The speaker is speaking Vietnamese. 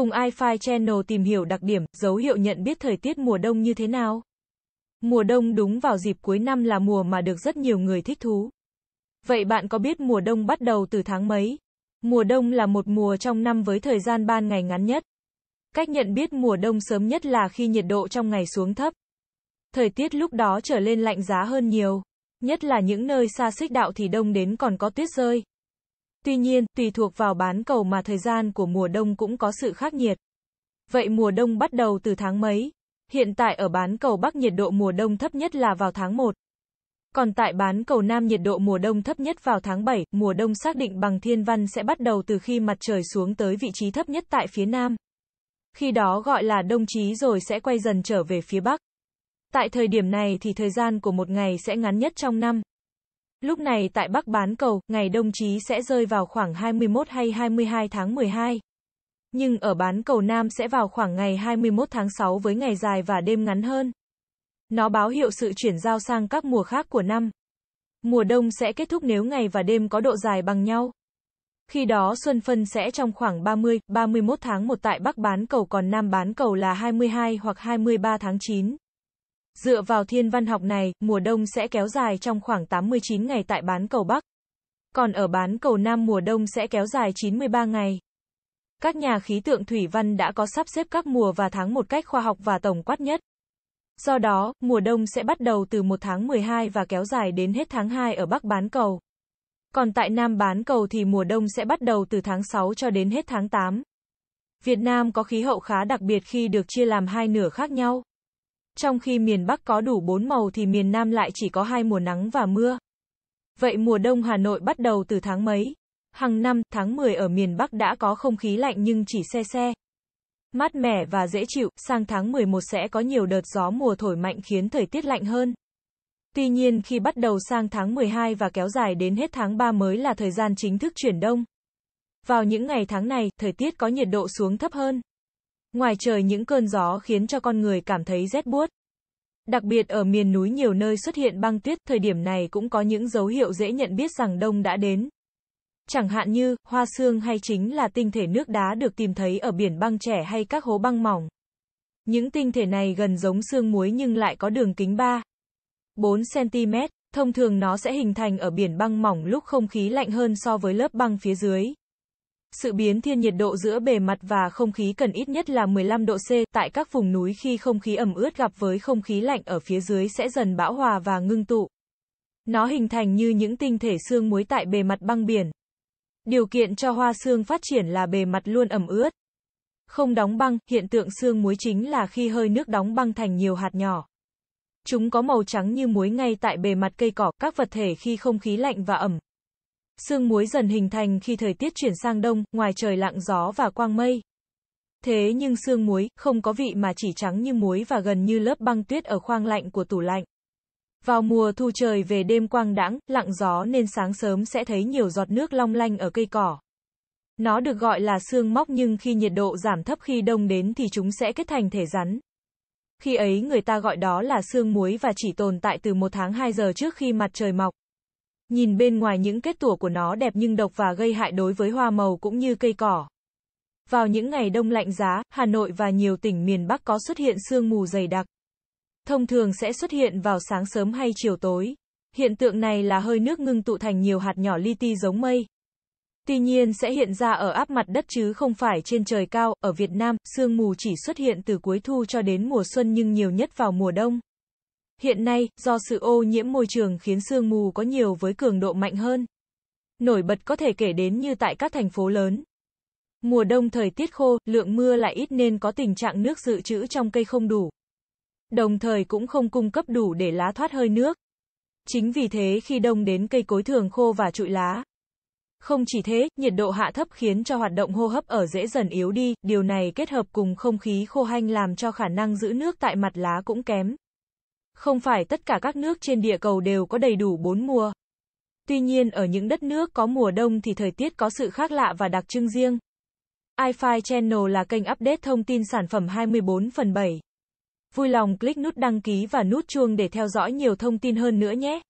Cùng iFi Channel tìm hiểu đặc điểm, dấu hiệu nhận biết thời tiết mùa đông như thế nào. Mùa đông đúng vào dịp cuối năm là mùa mà được rất nhiều người thích thú. Vậy bạn có biết mùa đông bắt đầu từ tháng mấy? Mùa đông là một mùa trong năm với thời gian ban ngày ngắn nhất. Cách nhận biết mùa đông sớm nhất là khi nhiệt độ trong ngày xuống thấp. Thời tiết lúc đó trở lên lạnh giá hơn nhiều. Nhất là những nơi xa xích đạo thì đông đến còn có tuyết rơi. Tuy nhiên, tùy thuộc vào bán cầu mà thời gian của mùa đông cũng có sự khác nhiệt. Vậy mùa đông bắt đầu từ tháng mấy? Hiện tại ở bán cầu Bắc nhiệt độ mùa đông thấp nhất là vào tháng 1. Còn tại bán cầu Nam nhiệt độ mùa đông thấp nhất vào tháng 7, mùa đông xác định bằng thiên văn sẽ bắt đầu từ khi mặt trời xuống tới vị trí thấp nhất tại phía Nam. Khi đó gọi là đông chí rồi sẽ quay dần trở về phía Bắc. Tại thời điểm này thì thời gian của một ngày sẽ ngắn nhất trong năm. Lúc này tại Bắc bán cầu, ngày đông chí sẽ rơi vào khoảng 21 hay 22 tháng 12. Nhưng ở bán cầu Nam sẽ vào khoảng ngày 21 tháng 6 với ngày dài và đêm ngắn hơn. Nó báo hiệu sự chuyển giao sang các mùa khác của năm. Mùa đông sẽ kết thúc nếu ngày và đêm có độ dài bằng nhau. Khi đó xuân phân sẽ trong khoảng 30, 31 tháng 1 tại Bắc bán cầu còn Nam bán cầu là 22 hoặc 23 tháng 9. Dựa vào thiên văn học này, mùa đông sẽ kéo dài trong khoảng 89 ngày tại bán cầu Bắc. Còn ở bán cầu Nam mùa đông sẽ kéo dài 93 ngày. Các nhà khí tượng thủy văn đã có sắp xếp các mùa và tháng một cách khoa học và tổng quát nhất. Do đó, mùa đông sẽ bắt đầu từ 1 tháng 12 và kéo dài đến hết tháng 2 ở Bắc bán cầu. Còn tại Nam bán cầu thì mùa đông sẽ bắt đầu từ tháng 6 cho đến hết tháng 8. Việt Nam có khí hậu khá đặc biệt khi được chia làm hai nửa khác nhau. Trong khi miền Bắc có đủ bốn màu thì miền Nam lại chỉ có hai mùa nắng và mưa. Vậy mùa đông Hà Nội bắt đầu từ tháng mấy? Hằng năm, tháng 10 ở miền Bắc đã có không khí lạnh nhưng chỉ xe xe. Mát mẻ và dễ chịu, sang tháng 11 sẽ có nhiều đợt gió mùa thổi mạnh khiến thời tiết lạnh hơn. Tuy nhiên khi bắt đầu sang tháng 12 và kéo dài đến hết tháng 3 mới là thời gian chính thức chuyển đông. Vào những ngày tháng này, thời tiết có nhiệt độ xuống thấp hơn. Ngoài trời những cơn gió khiến cho con người cảm thấy rét buốt. Đặc biệt ở miền núi nhiều nơi xuất hiện băng tuyết, thời điểm này cũng có những dấu hiệu dễ nhận biết rằng đông đã đến. Chẳng hạn như, hoa sương hay chính là tinh thể nước đá được tìm thấy ở biển băng trẻ hay các hố băng mỏng. Những tinh thể này gần giống xương muối nhưng lại có đường kính 3, 4 cm, thông thường nó sẽ hình thành ở biển băng mỏng lúc không khí lạnh hơn so với lớp băng phía dưới. Sự biến thiên nhiệt độ giữa bề mặt và không khí cần ít nhất là 15 độ C, tại các vùng núi khi không khí ẩm ướt gặp với không khí lạnh ở phía dưới sẽ dần bão hòa và ngưng tụ. Nó hình thành như những tinh thể xương muối tại bề mặt băng biển. Điều kiện cho hoa xương phát triển là bề mặt luôn ẩm ướt. Không đóng băng, hiện tượng xương muối chính là khi hơi nước đóng băng thành nhiều hạt nhỏ. Chúng có màu trắng như muối ngay tại bề mặt cây cỏ, các vật thể khi không khí lạnh và ẩm. Sương muối dần hình thành khi thời tiết chuyển sang đông, ngoài trời lặng gió và quang mây. Thế nhưng sương muối, không có vị mà chỉ trắng như muối và gần như lớp băng tuyết ở khoang lạnh của tủ lạnh. Vào mùa thu trời về đêm quang đãng, lặng gió nên sáng sớm sẽ thấy nhiều giọt nước long lanh ở cây cỏ. Nó được gọi là sương móc nhưng khi nhiệt độ giảm thấp khi đông đến thì chúng sẽ kết thành thể rắn. Khi ấy người ta gọi đó là sương muối và chỉ tồn tại từ một tháng 2 giờ trước khi mặt trời mọc. Nhìn bên ngoài những kết tủa của nó đẹp nhưng độc và gây hại đối với hoa màu cũng như cây cỏ. Vào những ngày đông lạnh giá, Hà Nội và nhiều tỉnh miền Bắc có xuất hiện sương mù dày đặc. Thông thường sẽ xuất hiện vào sáng sớm hay chiều tối. Hiện tượng này là hơi nước ngưng tụ thành nhiều hạt nhỏ li ti giống mây. Tuy nhiên sẽ hiện ra ở áp mặt đất chứ không phải trên trời cao, ở Việt Nam, sương mù chỉ xuất hiện từ cuối thu cho đến mùa xuân nhưng nhiều nhất vào mùa đông. Hiện nay, do sự ô nhiễm môi trường khiến sương mù có nhiều với cường độ mạnh hơn. Nổi bật có thể kể đến như tại các thành phố lớn. Mùa đông thời tiết khô, lượng mưa lại ít nên có tình trạng nước dự trữ trong cây không đủ. Đồng thời cũng không cung cấp đủ để lá thoát hơi nước. Chính vì thế khi đông đến cây cối thường khô và trụi lá. Không chỉ thế, nhiệt độ hạ thấp khiến cho hoạt động hô hấp ở dễ dần yếu đi, điều này kết hợp cùng không khí khô hanh làm cho khả năng giữ nước tại mặt lá cũng kém. Không phải tất cả các nước trên địa cầu đều có đầy đủ bốn mùa. Tuy nhiên, ở những đất nước có mùa đông thì thời tiết có sự khác lạ và đặc trưng riêng. iFi Channel là kênh update thông tin sản phẩm 24 phần 7. Vui lòng click nút đăng ký và nút chuông để theo dõi nhiều thông tin hơn nữa nhé.